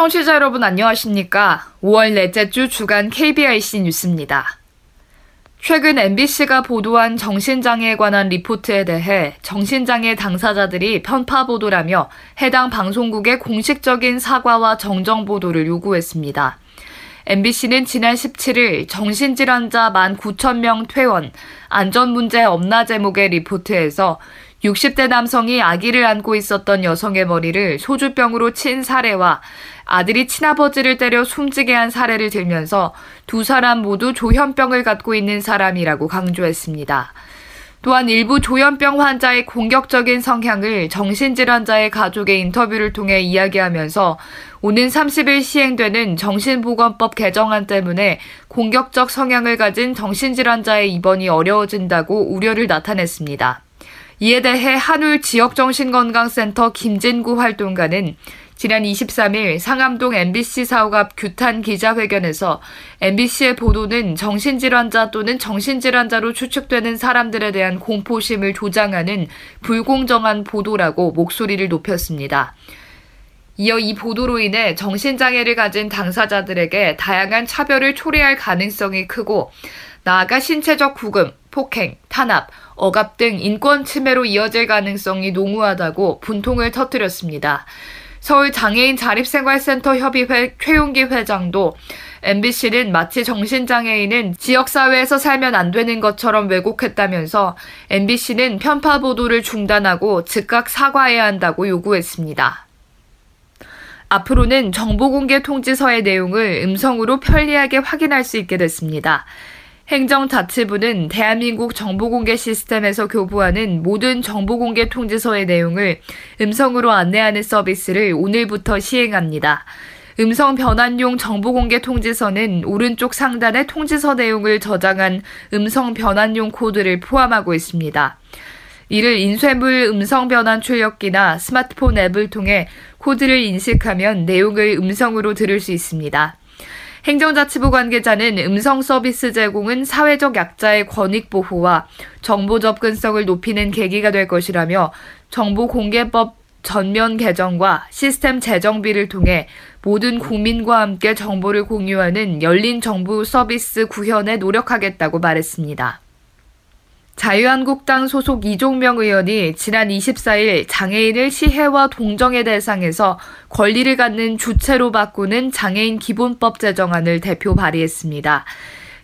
청취자 여러분 안녕하십니까? 5월 넷째 주 주간 KBIC 뉴스입니다. 최근 MBC가 보도한 정신장애에 관한 리포트에 대해 정신장애 당사자들이 편파 보도라며 해당 방송국의 공식적인 사과와 정정 보도를 요구했습니다. MBC는 지난 17일 정신질환자 19,000명 퇴원, 안전문제 없나 제목의 리포트에서 60대 남성이 아기를 안고 있었던 여성의 머리를 소주병으로 친 사례와 아들이 친아버지를 때려 숨지게 한 사례를 들면서 두 사람 모두 조현병을 갖고 있는 사람이라고 강조했습니다. 또한 일부 조현병 환자의 공격적인 성향을 정신질환자의 가족의 인터뷰를 통해 이야기하면서 오는 30일 시행되는 정신보건법 개정안 때문에 공격적 성향을 가진 정신질환자의 입원이 어려워진다고 우려를 나타냈습니다. 이에 대해 한울 지역정신건강센터 김진구 활동가는 지난 23일 상암동 MBC 사옥 앞 규탄 기자회견에서 MBC의 보도는 정신질환자 또는 정신질환자로 추측되는 사람들에 대한 공포심을 조장하는 불공정한 보도라고 목소리를 높였습니다. 이어 이 보도로 인해 정신장애를 가진 당사자들에게 다양한 차별을 초래할 가능성이 크고 나아가 신체적 구금, 폭행, 탄압, 억압 등 인권 침해로 이어질 가능성이 농후하다고 분통을 터뜨렸습니다. 서울 장애인 자립생활센터 협의회 최용기 회장도 MBC는 마치 정신장애인은 지역사회에서 살면 안 되는 것처럼 왜곡했다면서 MBC는 편파 보도를 중단하고 즉각 사과해야 한다고 요구했습니다. 앞으로는 정보공개 통지서의 내용을 음성으로 편리하게 확인할 수 있게 됐습니다. 행정자치부는 대한민국 정보공개 시스템에서 교부하는 모든 정보공개 통지서의 내용을 음성으로 안내하는 서비스를 오늘부터 시행합니다. 음성 변환용 정보공개 통지서는 오른쪽 상단에 통지서 내용을 저장한 음성 변환용 코드를 포함하고 있습니다. 이를 인쇄물 음성 변환 출력기나 스마트폰 앱을 통해 코드를 인식하면 내용을 음성으로 들을 수 있습니다. 행정자치부 관계자는 음성 서비스 제공은 사회적 약자의 권익 보호와 정보 접근성을 높이는 계기가 될 것이라며 정보 공개법 전면 개정과 시스템 재정비를 통해 모든 국민과 함께 정보를 공유하는 열린 정부 서비스 구현에 노력하겠다고 말했습니다. 자유한국당 소속 이종명 의원이 지난 24일 장애인을 시혜와 동정의 대상에서 권리를 갖는 주체로 바꾸는 장애인 기본법 제정안을 대표 발의했습니다.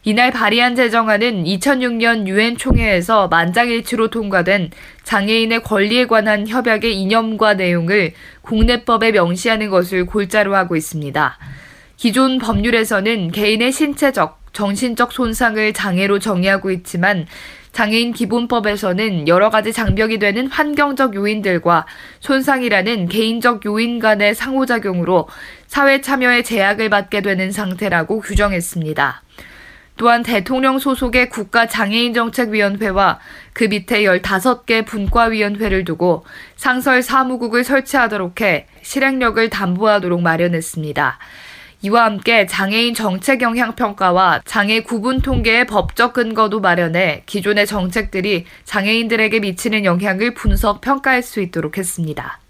이날 발의한 제정안은 2006년 유엔 총회에서 만장일치로 통과된 장애인의 권리에 관한 협약의 이념과 내용을 국내법에 명시하는 것을 골자로 하고 있습니다. 기존 법률에서는 개인의 신체적, 정신적 손상을 장애로 정의하고 있지만 장애인 기본법에서는 여러 가지 장벽이 되는 환경적 요인들과 손상이라는 개인적 요인 간의 상호작용으로 사회 참여에 제약을 받게 되는 상태라고 규정했습니다. 또한 대통령 소속의 국가장애인정책위원회와 그 밑에 15개 분과위원회를 두고 상설 사무국을 설치하도록 해 실행력을 담보하도록 마련했습니다. 이와 함께 장애인 정책 영향 평가와 장애 구분 통계의 법적 근거도 마련해 기존의 정책들이 장애인들에게 미치는 영향을 분석 평가할 수 있도록 했습니다.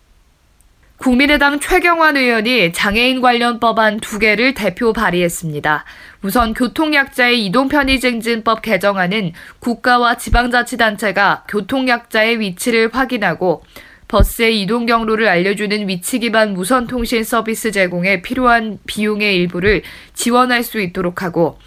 국민의당 최경환 의원이 장애인 관련 법안 두 개를 대표 발의했습니다. 우선 교통약자의 이동편의 증진법 개정안은 국가와 지방자치단체가 교통약자의 위치를 확인하고 버스의 이동 경로를 알려주는 위치 기반 무선 통신 서비스 제공에 필요한 비용의 일부를 지원할 수 있도록 하고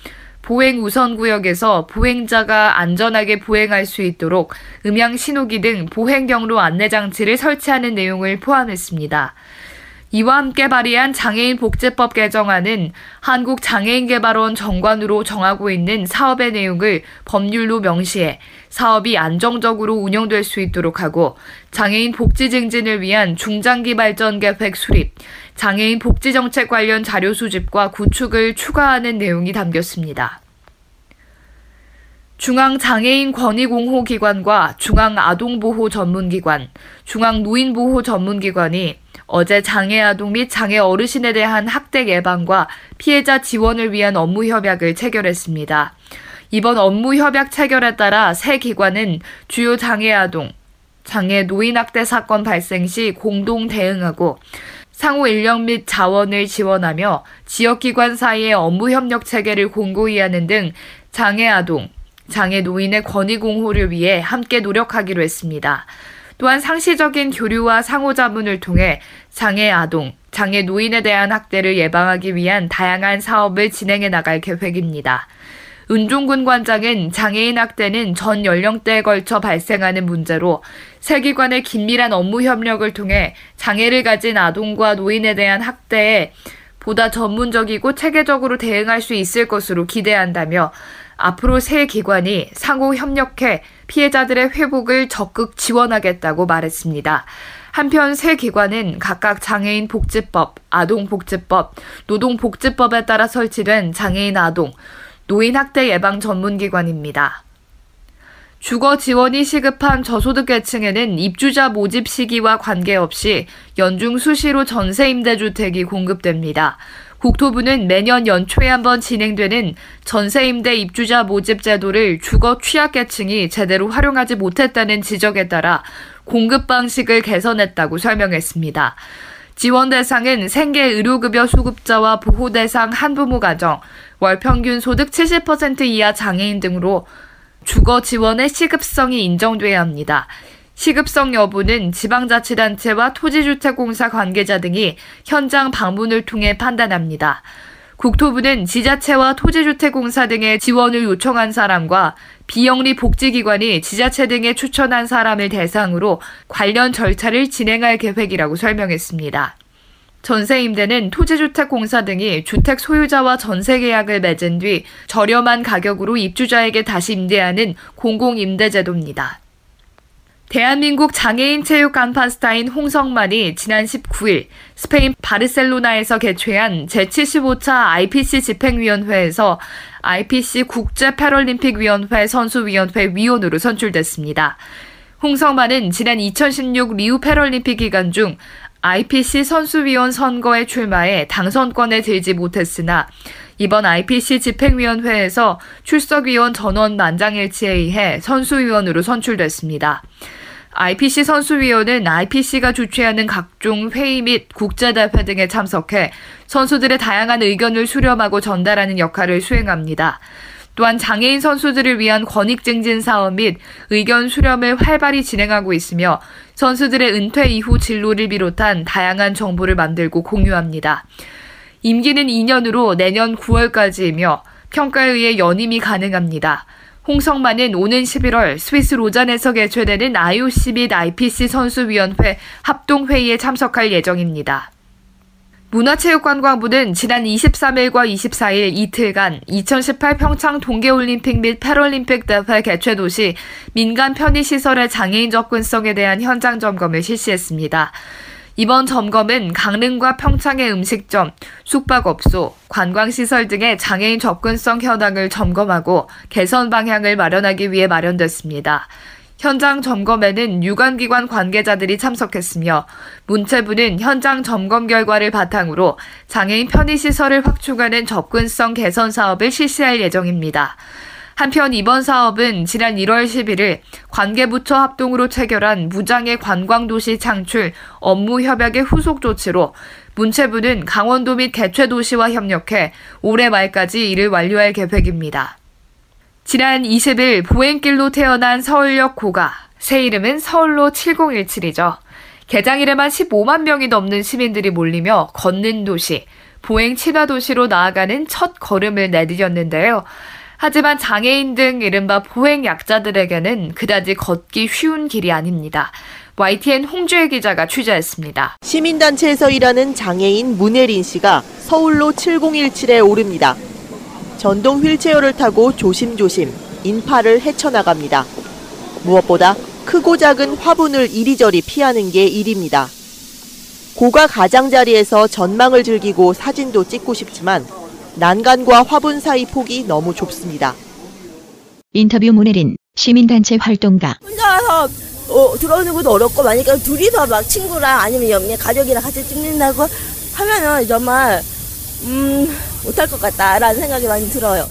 보행 우선 구역에서 보행자가 안전하게 보행할 수 있도록 음향 신호기 등 보행 경로 안내 장치를 설치하는 내용을 포함했습니다. 이와 함께 발의한 장애인 복지법 개정안은 한국장애인개발원 정관으로 정하고 있는 사업의 내용을 법률로 명시해 사업이 안정적으로 운영될 수 있도록 하고 장애인 복지 증진을 위한 중장기 발전 계획 수립, 장애인 복지 정책 관련 자료 수집과 구축을 추가하는 내용이 담겼습니다. 중앙장애인 권익옹호기관과 중앙아동보호전문기관, 중앙노인보호전문기관이 어제 장애 아동 및 장애 어르신에 대한 학대 예방과 피해자 지원을 위한 업무 협약을 체결했습니다. 이번 업무 협약 체결에 따라 새 기관은 주요 장애 아동, 장애 노인 학대 사건 발생 시 공동 대응하고 상호 인력 및 자원을 지원하며 지역기관 사이의 업무 협력 체계를 공고히 하는 등 장애 아동, 장애 노인의 권익 공호를 위해 함께 노력하기로 했습니다. 또한 상시적인 교류와 상호자문을 통해 장애 아동, 장애 노인에 대한 학대를 예방하기 위한 다양한 사업을 진행해 나갈 계획입니다. 은종군 관장은 장애인 학대는 전 연령대에 걸쳐 발생하는 문제로 세 기관의 긴밀한 업무 협력을 통해 장애를 가진 아동과 노인에 대한 학대에 보다 전문적이고 체계적으로 대응할 수 있을 것으로 기대한다며 앞으로 세 기관이 상호 협력해 피해자들의 회복을 적극 지원하겠다고 말했습니다. 한편 세 기관은 각각 장애인 복지법, 아동 복지법, 노동 복지법에 따라 설치된 장애인 아동, 노인 학대 예방 전문 기관입니다. 주거 지원이 시급한 저소득 계층에는 입주자 모집 시기와 관계없이 연중 수시로 전세 임대주택이 공급됩니다. 국토부는 매년 연초에 한번 진행되는 전세임대 입주자 모집 제도를 주거 취약계층이 제대로 활용하지 못했다는 지적에 따라 공급 방식을 개선했다고 설명했습니다. 지원 대상은 생계 의료급여 수급자와 보호 대상 한부모 가정, 월 평균 소득 70% 이하 장애인 등으로 주거 지원의 시급성이 인정돼야 합니다. 시급성 여부는 지방자치단체와 토지주택공사 관계자 등이 현장 방문을 통해 판단합니다. 국토부는 지자체와 토지주택공사 등의 지원을 요청한 사람과 비영리 복지기관이 지자체 등에 추천한 사람을 대상으로 관련 절차를 진행할 계획이라고 설명했습니다. 전세임대는 토지주택공사 등이 주택 소유자와 전세 계약을 맺은 뒤 저렴한 가격으로 입주자에게 다시 임대하는 공공임대제도입니다. 대한민국 장애인 체육 간판 스타인 홍성만이 지난 19일 스페인 바르셀로나에서 개최한 제75차 IPC 집행위원회에서 IPC 국제 패럴림픽 위원회 선수위원회 위원으로 선출됐습니다. 홍성만은 지난 2016 리우 패럴림픽 기간 중 IPC 선수위원 선거에 출마해 당선권에 들지 못했으나 이번 IPC 집행위원회에서 출석위원 전원 만장일치에 의해 선수위원으로 선출됐습니다. IPC 선수위원은 IPC가 주최하는 각종 회의 및 국제대회 등에 참석해 선수들의 다양한 의견을 수렴하고 전달하는 역할을 수행합니다. 또한 장애인 선수들을 위한 권익 증진 사업 및 의견 수렴을 활발히 진행하고 있으며 선수들의 은퇴 이후 진로를 비롯한 다양한 정보를 만들고 공유합니다. 임기는 2년으로 내년 9월까지이며 평가에 의해 연임이 가능합니다. 홍성만은 오는 11월 스위스 로잔에서 개최되는 IOC 및 IPC 선수위원회 합동회의에 참석할 예정입니다. 문화체육관광부는 지난 23일과 24일 이틀간 2018 평창 동계올림픽 및 패럴림픽 대회 개최 도시 민간 편의시설의 장애인 접근성에 대한 현장 점검을 실시했습니다. 이번 점검은 강릉과 평창의 음식점, 숙박업소, 관광시설 등의 장애인 접근성 현황을 점검하고 개선 방향을 마련하기 위해 마련됐습니다. 현장 점검에는 유관기관 관계자들이 참석했으며 문체부는 현장 점검 결과를 바탕으로 장애인 편의시설을 확충하는 접근성 개선 사업을 실시할 예정입니다. 한편 이번 사업은 지난 1월 11일 관계부처 합동으로 체결한 무장애 관광도시 창출 업무 협약의 후속 조치로 문체부는 강원도 및 개최도시와 협력해 올해 말까지 이를 완료할 계획입니다. 지난 20일 보행길로 태어난 서울역 고가, 새 이름은 서울로 7017이죠. 개장일에만 15만 명이 넘는 시민들이 몰리며 걷는 도시, 보행 친화 도시로 나아가는 첫 걸음을 내디뎠는데요. 하지만 장애인 등 이른바 보행 약자들에게는 그다지 걷기 쉬운 길이 아닙니다. YTN 홍주혜 기자가 취재했습니다. 시민단체에서 일하는 장애인 문혜린 씨가 서울로 7017에 오릅니다. 전동 휠체어를 타고 조심조심 인파를 헤쳐나갑니다. 무엇보다 크고 작은 화분을 이리저리 피하는 게 일입니다. 고가 가장자리에서 전망을 즐기고 사진도 찍고 싶지만 난간과 화분 사이 폭이 너무 좁습니다. 인터뷰 문혜린 시민단체 활동가 혼자 와서 어, 들어오는 것도 어렵고 만약에 둘이서 막 친구랑 아니면 옆에 가족이랑 같이 찍는다고 하면은 정말 음 못할 것 같다라는 생각이 많이 들어요.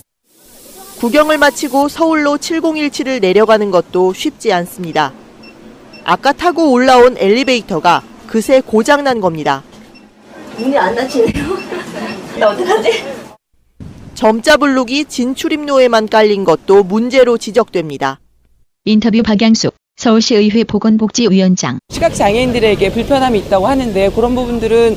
구경을 마치고 서울로 7017을 내려가는 것도 쉽지 않습니다. 아까 타고 올라온 엘리베이터가 그새 고장난 겁니다. 눈이 안 다치네요. 나 어떡하지? 점자 블록이 진출입로에만 깔린 것도 문제로 지적됩니다. 인터뷰 박양숙 서울시의회 보건복지위원장 시각 장애인들에게 불편함이 있다고 하는데 그런 부분들은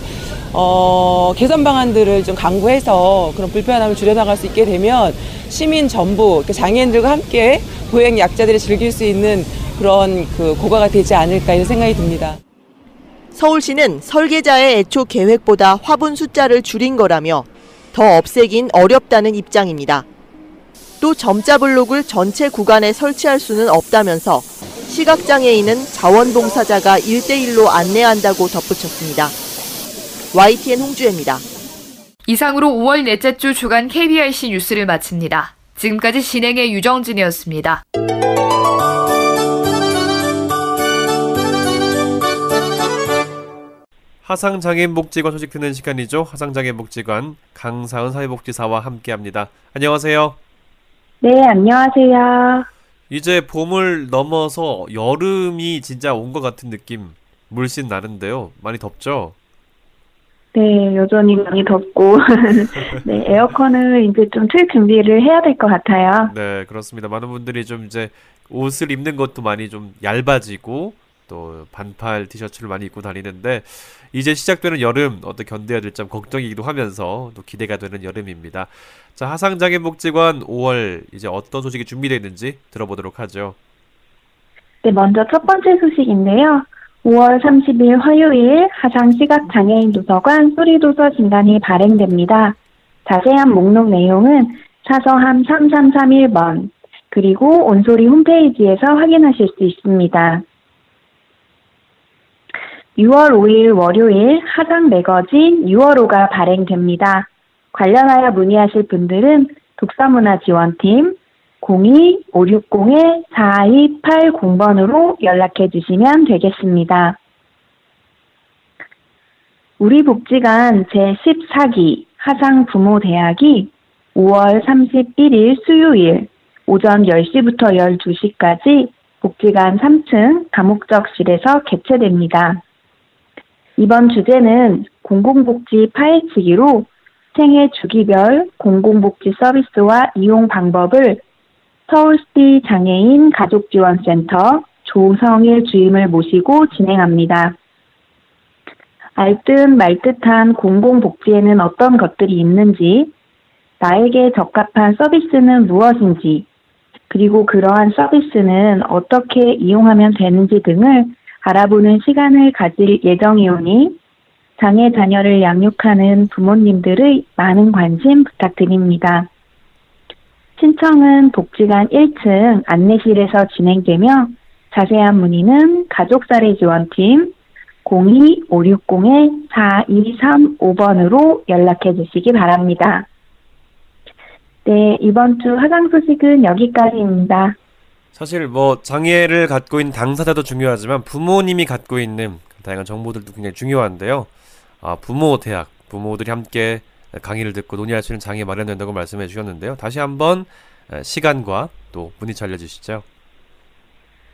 어, 개선 방안들을 좀 강구해서 그런 불편함을 줄여나갈 수 있게 되면 시민 전부 그 장애인들과 함께 보행 약자들이 즐길 수 있는 그런 그 고가가 되지 않을까 이런 생각이 듭니다. 서울시는 설계자의 애초 계획보다 화분 숫자를 줄인 거라며 더 없애긴 어렵다는 입장입니다. 또 점자 블록을 전체 구간에 설치할 수는 없다면서 시각장애인은 자원봉사자가 1대1로 안내한다고 덧붙였습니다. YTN 홍주혜입니다. 이상으로 5월 넷째 주 주간 KBRC 뉴스를 마칩니다. 지금까지 진행의 유정진이었습니다. 하상장애인 복지관 소식 듣는 시간이죠. 하상장애인 복지관 강사은 사회복지사와 함께합니다. 안녕하세요. 네, 안녕하세요. 이제 봄을 넘어서 여름이 진짜 온 것 같은 느낌 물씬 나는데요. 많이 덥죠? 네, 여전히 많이 덥고, 네, 에어컨을 이제 좀 틀 준비를 해야 될 것 같아요. 네, 그렇습니다. 많은 분들이 좀 이제 옷을 입는 것도 많이 좀 얇아지고 또 반팔 티셔츠를 많이 입고 다니는데 이제 시작되는 여름 어떻게 견뎌야 될지 좀 걱정이기도 하면서 또 기대가 되는 여름입니다. 자, 하상장애복지관 5월 이제 어떤 소식이 준비되어 있는지 들어보도록 하죠. 네, 먼저 첫 번째 소식인데요. 5월 30일 화요일 하상시각장애인 도서관 소리도서 진단이 발행됩니다. 자세한 목록 내용은 사서함 3331번 그리고 온소리 홈페이지에서 확인하실 수 있습니다. 6월 5일 월요일 하상 매거진 6월호가 발행됩니다. 관련하여 문의하실 분들은 독서문화지원팀 02-560-4280번으로 연락해 주시면 되겠습니다. 우리 복지관 제14기 하상 부모 대학이 5월 31일 수요일 오전 10시부터 12시까지 복지관 3층 다목적실에서 개최됩니다. 이번 주제는 공공복지 파헤치기로 생애 주기별 공공복지 서비스와 이용 방법을 서울시 장애인 가족지원센터 조성일 주임을 모시고 진행합니다. 알듯 말듯한 공공복지에는 어떤 것들이 있는지, 나에게 적합한 서비스는 무엇인지, 그리고 그러한 서비스는 어떻게 이용하면 되는지 등을 알아보는 시간을 가질 예정이오니 장애 자녀를 양육하는 부모님들의 많은 관심 부탁드립니다. 신청은 복지관 1층 안내실에서 진행되며 자세한 문의는 가족사례 지원팀 02-560-4235번으로 연락해 주시기 바랍니다. 네, 이번 주 화상 소식은 여기까지입니다. 사실 뭐 장애를 갖고 있는 당사자도 중요하지만 부모님이 갖고 있는 다양한 정보들도 굉장히 중요한데요. 아, 부모 대학, 부모들이 함께 강의를 듣고 논의할 수 있는 장애 마련된다고 말씀해 주셨는데요. 다시 한번 시간과 또 문의처 알려주시죠.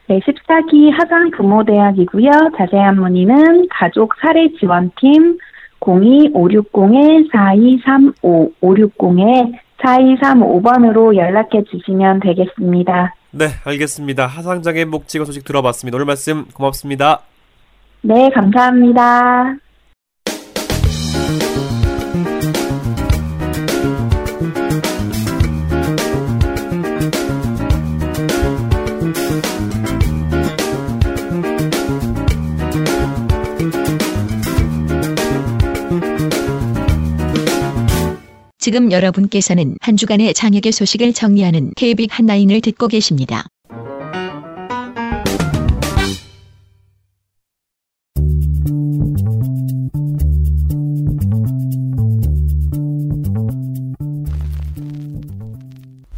네, 14기 하강 부모대학이고요. 자세한 문의는 가족 사례 지원팀 02-560-4235, 560-4235번으로 연락해 주시면 되겠습니다. 네, 알겠습니다. 하상장애 목지가 소식 들어봤습니다. 오늘 말씀 고맙습니다. 네, 감사합니다. 지금 여러분께서는 한 주간의 장혁의 소식을 정리하는 KBIC 한라인을 듣고 계십니다.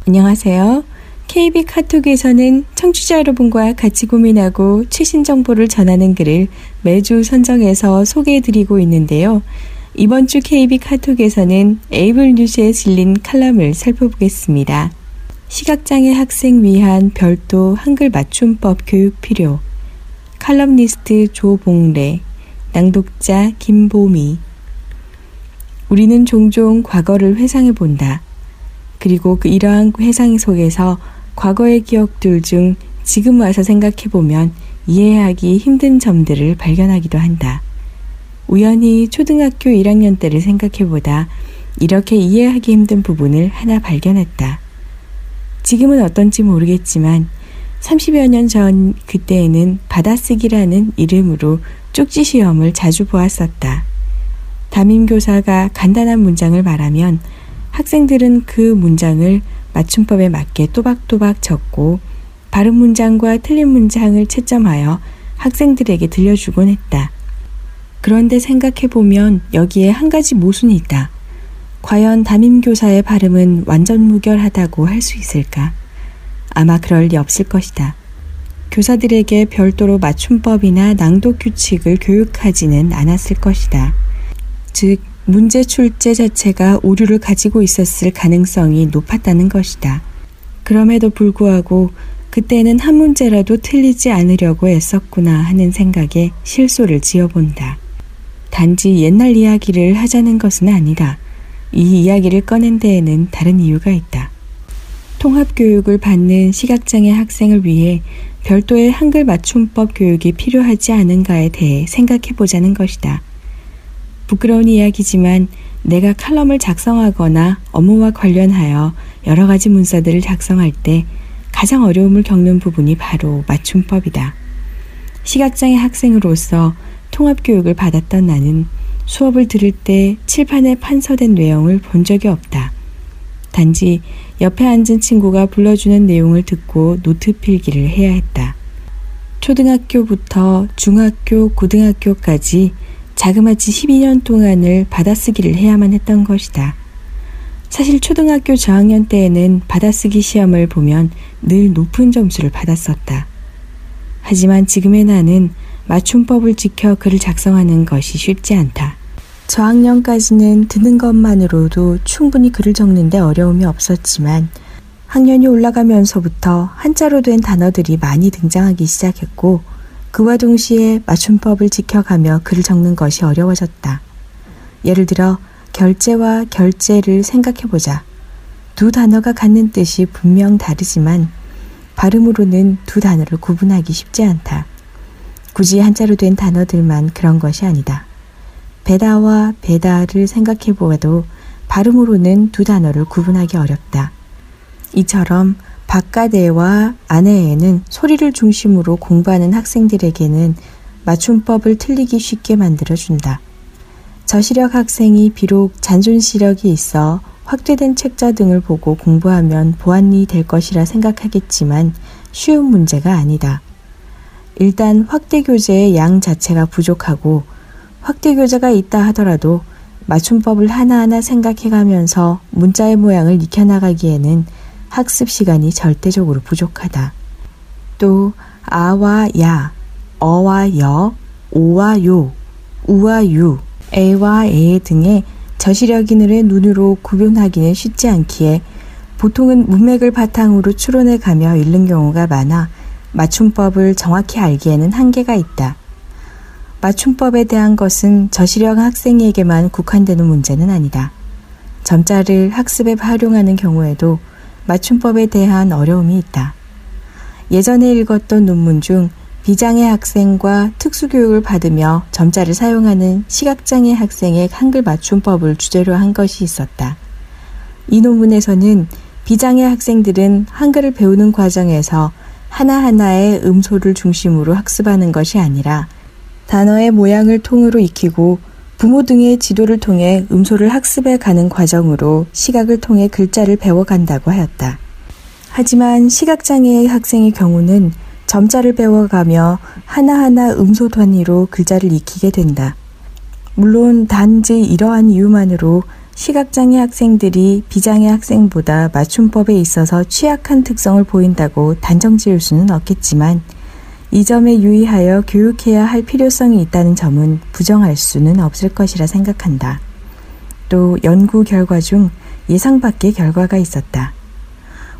안녕하세요. KB 카톡에서는 청취자 여러분과 같이 고민하고 최신 정보를 전하는 글을 매주 선정해서 소개해드리고 있는데요. 이번 주 KB 카톡에서는 에이블 뉴스에 실린 칼럼을 살펴보겠습니다. 시각장애 학생 위한 별도 한글 맞춤법 교육 필요. 칼럼니스트 조봉래, 낭독자 김보미. 우리는 종종 과거를 회상해 본다. 그리고 그 이러한 회상 속에서 과거의 기억들 중 지금 와서 생각해 보면 이해하기 힘든 점들을 발견하기도 한다. 우연히 초등학교 1학년 때를 생각해 보다 이렇게 이해하기 힘든 부분을 하나 발견했다. 지금은 어떤지 모르겠지만 30여 년 전 그때에는 받아쓰기라는 이름으로 쪽지 시험을 자주 보았었다. 담임교사가 간단한 문장을 말하면 학생들은 그 문장을 맞춤법에 맞게 또박또박 적고 바른 문장과 틀린 문장을 채점하여 학생들에게 들려주곤 했다. 그런데 생각해보면 여기에 한 가지 모순이 있다. 과연 담임교사의 발음은 완전 무결하다고 할 수 있을까? 아마 그럴 리 없을 것이다. 교사들에게 별도로 맞춤법이나 낭독 규칙을 교육하지는 않았을 것이다. 즉, 문제 출제 자체가 오류를 가지고 있었을 가능성이 높았다는 것이다. 그럼에도 불구하고 그때는 한 문제라도 틀리지 않으려고 애썼구나 하는 생각에 실소를 지어본다. 단지 옛날 이야기를 하자는 것은 아니다. 이 이야기를 꺼낸 데에는 다른 이유가 있다. 통합교육을 받는 시각장애 학생을 위해 별도의 한글 맞춤법 교육이 필요하지 않은가에 대해 생각해 보자는 것이다. 부끄러운 이야기지만 내가 칼럼을 작성하거나 업무와 관련하여 여러 가지 문서들을 작성할 때 가장 어려움을 겪는 부분이 바로 맞춤법이다. 시각장애 학생으로서 통합교육을 받았던 나는 수업을 들을 때 칠판에 판서된 내용을 본 적이 없다. 단지 옆에 앉은 친구가 불러주는 내용을 듣고 노트 필기를 해야 했다. 초등학교부터 중학교, 고등학교까지 자그마치 12년 동안을 받아쓰기를 해야만 했던 것이다. 사실 초등학교 저학년 때에는 받아쓰기 시험을 보면 늘 높은 점수를 받았었다. 하지만 지금의 나는 맞춤법을 지켜 글을 작성하는 것이 쉽지 않다. 저학년까지는 듣는 것만으로도 충분히 글을 적는데 어려움이 없었지만 학년이 올라가면서부터 한자로 된 단어들이 많이 등장하기 시작했고 그와 동시에 맞춤법을 지켜가며 글을 적는 것이 어려워졌다. 예를 들어 결제와 결제를 생각해보자. 두 단어가 갖는 뜻이 분명 다르지만 발음으로는 두 단어를 구분하기 쉽지 않다. 굳이 한자로 된 단어들만 그런 것이 아니다. 배다와 배다를 생각해 보아도 발음으로는 두 단어를 구분하기 어렵다. 이처럼 바깥에와 안에에는 소리를 중심으로 공부하는 학생들에게는 맞춤법을 틀리기 쉽게 만들어준다. 저시력 학생이 비록 잔존시력이 있어 확대된 책자 등을 보고 공부하면 보완이 될 것이라 생각하겠지만 쉬운 문제가 아니다. 일단 확대 교재의 양 자체가 부족하고 확대 교재가 있다 하더라도 맞춤법을 하나하나 생각해 가면서 문자의 모양을 익혀나가기에는 학습 시간이 절대적으로 부족하다. 또 아와 야, 어와 여, 오와 요, 우와 유, 에와 에 등의 저시력인을 눈으로 구분하기는 쉽지 않기에 보통은 문맥을 바탕으로 추론해 가며 읽는 경우가 많아 맞춤법을 정확히 알기에는 한계가 있다. 맞춤법에 대한 것은 저시력 학생에게만 국한되는 문제는 아니다. 점자를 학습에 활용하는 경우에도 맞춤법에 대한 어려움이 있다. 예전에 읽었던 논문 중 비장애 학생과 특수교육을 받으며 점자를 사용하는 시각장애 학생의 한글 맞춤법을 주제로 한 것이 있었다. 이 논문에서는 비장애 학생들은 한글을 배우는 과정에서 하나하나의 음소를 중심으로 학습하는 것이 아니라 단어의 모양을 통으로 익히고 부모 등의 지도를 통해 음소를 학습해 가는 과정으로 시각을 통해 글자를 배워간다고 하였다. 하지만 시각장애의 학생의 경우는 점자를 배워가며 하나하나 음소 단위로 글자를 익히게 된다. 물론 단지 이러한 이유만으로 시각장애 학생들이 비장애 학생보다 맞춤법에 있어서 취약한 특성을 보인다고 단정 지을 수는 없겠지만 이 점에 유의하여 교육해야 할 필요성이 있다는 점은 부정할 수는 없을 것이라 생각한다. 또 연구 결과 중 예상 밖의 결과가 있었다.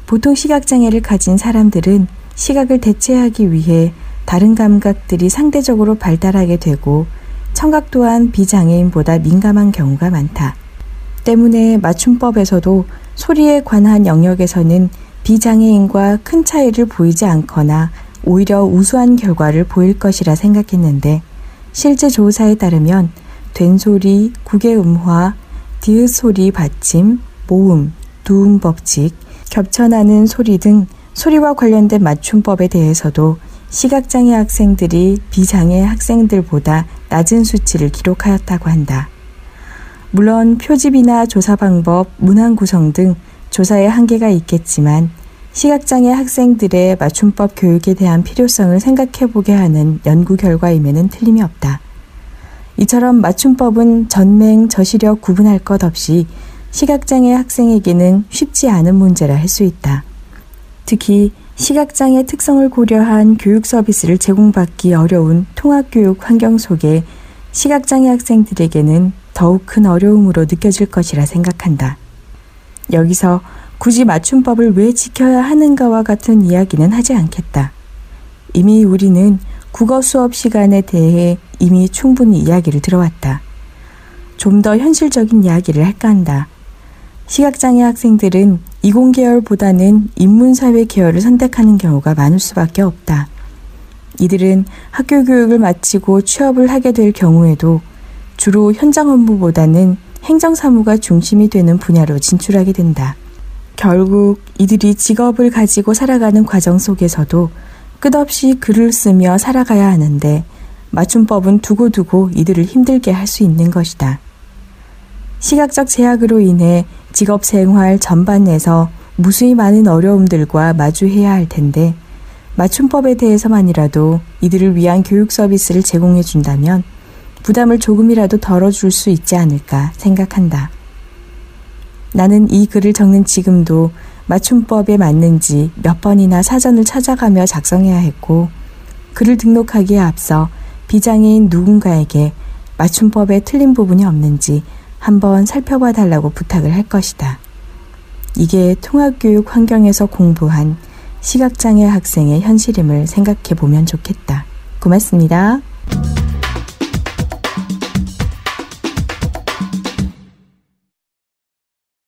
보통 시각장애를 가진 사람들은 시각을 대체하기 위해 다른 감각들이 상대적으로 발달하게 되고 청각 또한 비장애인보다 민감한 경우가 많다. 때문에 맞춤법에서도 소리에 관한 영역에서는 비장애인과 큰 차이를 보이지 않거나 오히려 우수한 결과를 보일 것이라 생각했는데 실제 조사에 따르면 된소리, 국외음화, 디귿 소리 받침, 모음, 두음 법칙, 겹쳐나는 소리 등 소리와 관련된 맞춤법에 대해서도 시각장애 학생들이 비장애 학생들보다 낮은 수치를 기록하였다고 한다. 물론 표집이나 조사 방법, 문항 구성 등 조사에 한계가 있겠지만 시각장애 학생들의 맞춤법 교육에 대한 필요성을 생각해 보게 하는 연구 결과임에는 틀림이 없다. 이처럼 맞춤법은 전맹, 저시력 구분할 것 없이 시각장애 학생에게는 쉽지 않은 문제라 할 수 있다. 특히 시각장애 특성을 고려한 교육 서비스를 제공받기 어려운 통합교육 환경 속에 시각장애 학생들에게는 더욱 큰 어려움으로 느껴질 것이라 생각한다. 여기서 굳이 맞춤법을 왜 지켜야 하는가와 같은 이야기는 하지 않겠다. 이미 우리는 국어 수업 시간에 대해 이미 충분히 이야기를 들어왔다. 좀 더 현실적인 이야기를 할까 한다. 시각장애 학생들은 이공 계열보다는 인문사회 계열을 선택하는 경우가 많을 수밖에 없다. 이들은 학교 교육을 마치고 취업을 하게 될 경우에도 주로 현장 업무보다는 행정사무가 중심이 되는 분야로 진출하게 된다. 결국 이들이 직업을 가지고 살아가는 과정 속에서도 끝없이 글을 쓰며 살아가야 하는데 맞춤법은 두고두고 이들을 힘들게 할 수 있는 것이다. 시각적 제약으로 인해 직업 생활 전반에서 무수히 많은 어려움들과 마주해야 할 텐데 맞춤법에 대해서만이라도 이들을 위한 교육 서비스를 제공해 준다면 부담을 조금이라도 덜어줄 수 있지 않을까 생각한다. 나는 이 글을 적는 지금도 맞춤법에 맞는지 몇 번이나 사전을 찾아가며 작성해야 했고, 글을 등록하기에 앞서 비장애인 누군가에게 맞춤법에 틀린 부분이 없는지 한번 살펴봐 달라고 부탁을 할 것이다. 이게 통합교육 환경에서 공부한 시각장애 학생의 현실임을 생각해 보면 좋겠다. 고맙습니다.